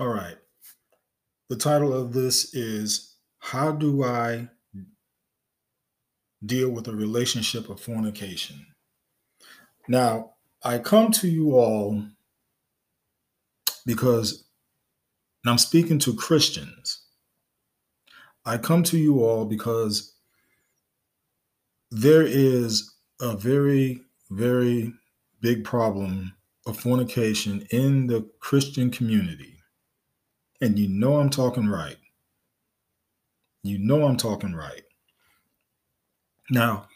All right. The title of this is How Do I Deal with a Relationship of Fornication? Now, I come to you all because I'm speaking to Christians. I come to you all because there is a very, very big problem of fornication in the Christian community. And you know I'm talking right. You know I'm talking right. Now,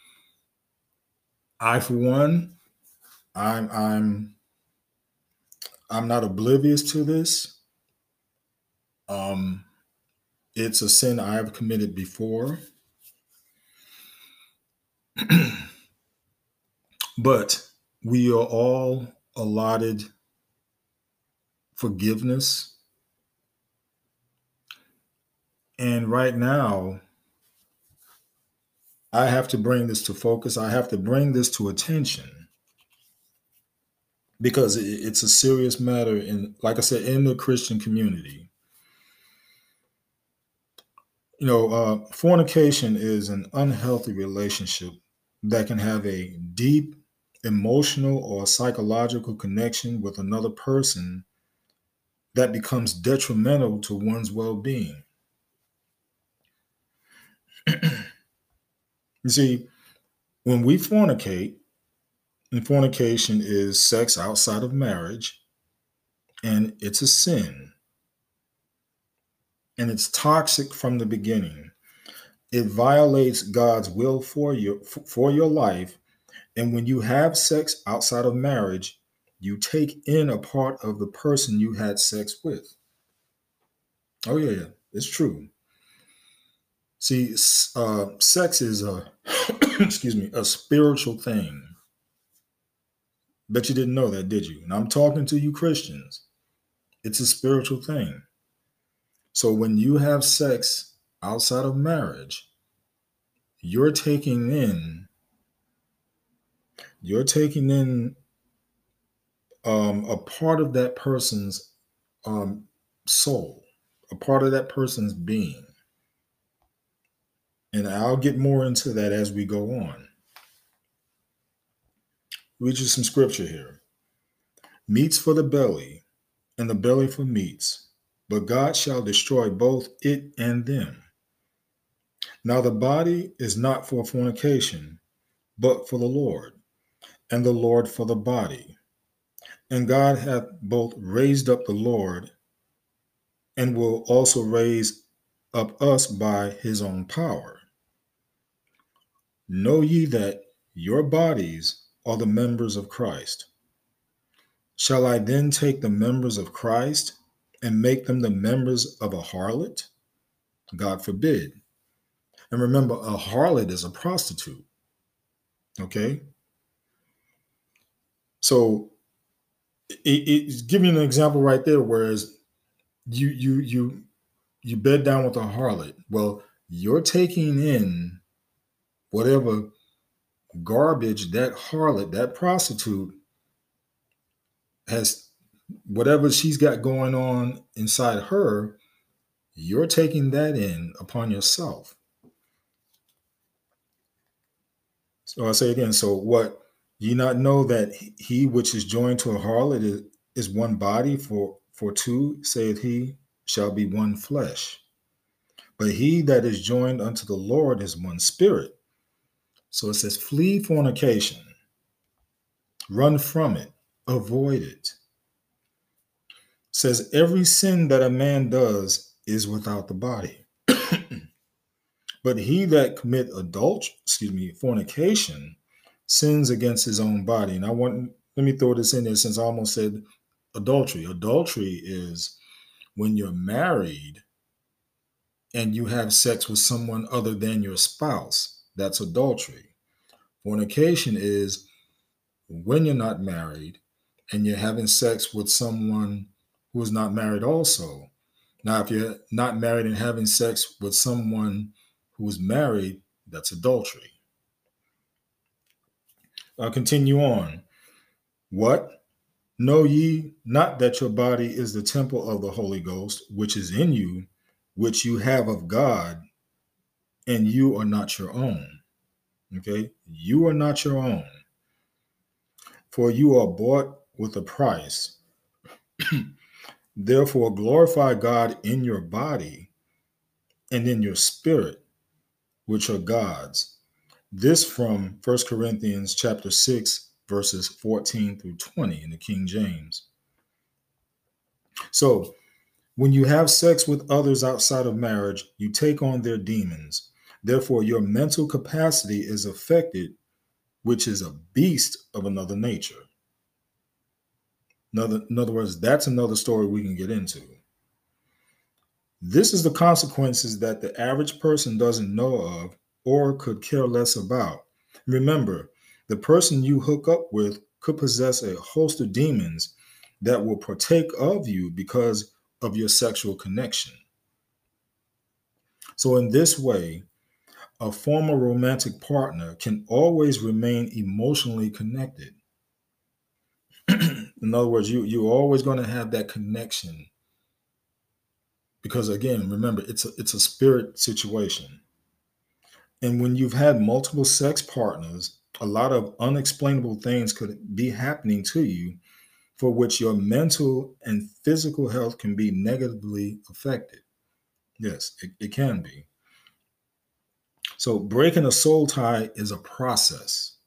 I for one, I'm I'm I'm not oblivious to this. Um it's a sin I've committed before. but we are all allotted forgiveness. And right now, I have to bring this to focus. I have to bring this to attention because it's a serious matter And like I said in the Christian community. You know, uh, fornication is an unhealthy relationship that can have a deep emotional or psychological connection with another person that becomes detrimental to one's well-being. you see, when we fornicate, and fornication is sex outside of marriage, and it's a sin. And it's toxic from the beginning. It violates God's will for your for your life. And when you have sex outside of marriage, you take in a part of the person you had sex with. Oh yeah, yeah, it's true. See, uh, sex is a excuse me a spiritual thing. Bet you didn't know that, did you? And I'm talking to you Christians. It's a spiritual thing. So when you have sex outside of marriage, you're taking in you're taking in um, a part of that person's um, soul, a part of that person's being. And I'll get more into that as we go on read you some scripture here. Meats for the belly, and the belly for meats, but God shall destroy both it and them. Now the body is not for fornication, but for the Lord, and the Lord for the body. And God hath both raised up the Lord, and will also raise up us by his own power. Know ye that your bodies are the members of Christ. Shall I then take the members of Christ and make them the members of a harlot? God forbid. And remember, a harlot is a prostitute. Okay? So it, it's giving an example right there, whereas you you you you bed down with a harlot. Well, you're taking in whatever garbage that harlot, that prostitute has whatever she's got going on inside her, you're taking that in upon yourself. So I say again, so what ye not know that he which is joined to a harlot is, is one body for for two, saith he, shall be one flesh. But he that is joined unto the Lord is one spirit. So it says, flee fornication, run from it, avoid it. it. Says every sin that a man does is without the body. but he that commit adultery, excuse me, fornication, sins against his own body. And I want let me throw this in there since I almost said adultery. Adultery is when you're married and you have sex with someone other than your spouse. That's adultery. Fornication is when you're not married and you're having sex with someone who is not married also. Now, if you're not married and having sex with someone who is married, that's adultery. I'll continue on. What? Know ye not that your body is the temple of the Holy Ghost, which is in you, which you have of God, and you are not your own? Okay, you are not your own. For you are bought with a price. Therefore, glorify God in your body and in your spirit, which are God's. This from 1 Corinthians chapter 6, verses 14 through 20 in the King James. So, when you have sex with others outside of marriage, you take on their demons. Therefore, your mental capacity is affected, which is a beast of another nature. Another, in other words, that's another story we can get into. This is the consequences that the average person doesn't know of or could care less about. Remember, the person you hook up with could possess a host of demons that will partake of you because of your sexual connection. So, in this way, a former romantic partner can always remain emotionally connected. in other words, you, you're always going to have that connection because again remember it's a, it's a spirit situation and when you've had multiple sex partners a lot of unexplainable things could be happening to you for which your mental and physical health can be negatively affected. Yes, it, it can be. So, breaking a soul tie is a process.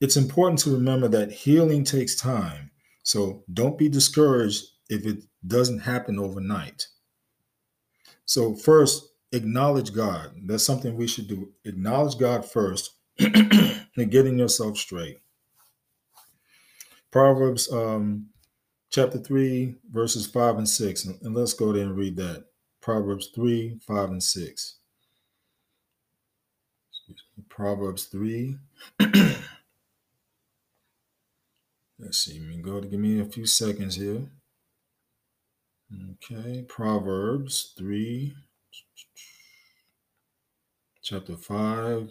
It's important to remember that healing takes time. So, don't be discouraged if it doesn't happen overnight. So, first, acknowledge God. That's something we should do. Acknowledge God first and getting yourself straight. Proverbs um, chapter 3, verses 5 and 6. And let's go there and read that. Proverbs 3, 5 and 6. Proverbs 3. Let's see. Me go to give me a few seconds here. Okay. Proverbs 3, chapter 5,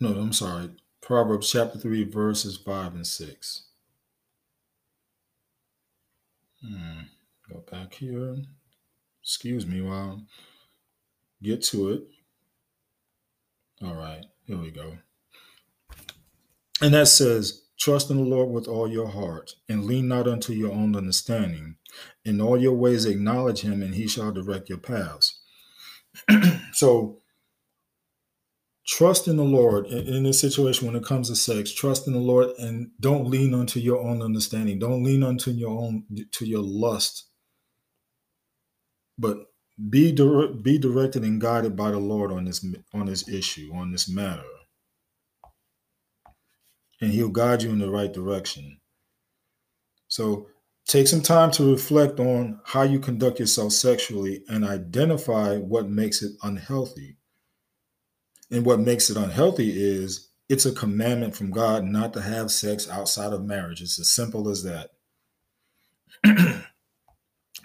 No, I'm sorry. Proverbs chapter 3, verses 5 and 6. Hmm. Go back here. Excuse me while I get to it. All right, here we go. And that says, Trust in the Lord with all your heart, and lean not unto your own understanding. In all your ways acknowledge him, and he shall direct your paths. so trust in the Lord in, this situation when it comes to sex. Trust in the Lord and don't lean onto your own understanding. Don't lean onto your own to your lust. But be be directed and guided by the Lord on this on this issue on this matter, and He'll guide you in the right direction. So take some time to reflect on how you conduct yourself sexually and identify what makes it unhealthy and what makes it unhealthy is it's a commandment from God not to have sex outside of marriage. It's as simple as that.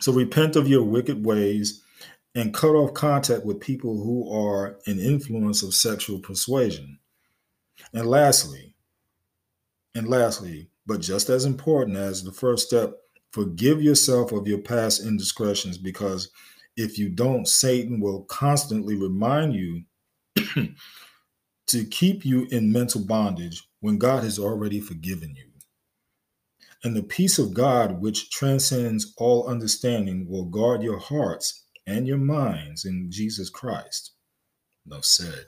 so repent of your wicked ways and cut off contact with people who are an influence of sexual persuasion. And lastly, and lastly, but just as important as the first step, forgive yourself of your past indiscretions because if you don't, Satan will constantly remind you to keep you in mental bondage when God has already forgiven you. And the peace of God, which transcends all understanding, will guard your hearts and your minds in Jesus Christ. No said.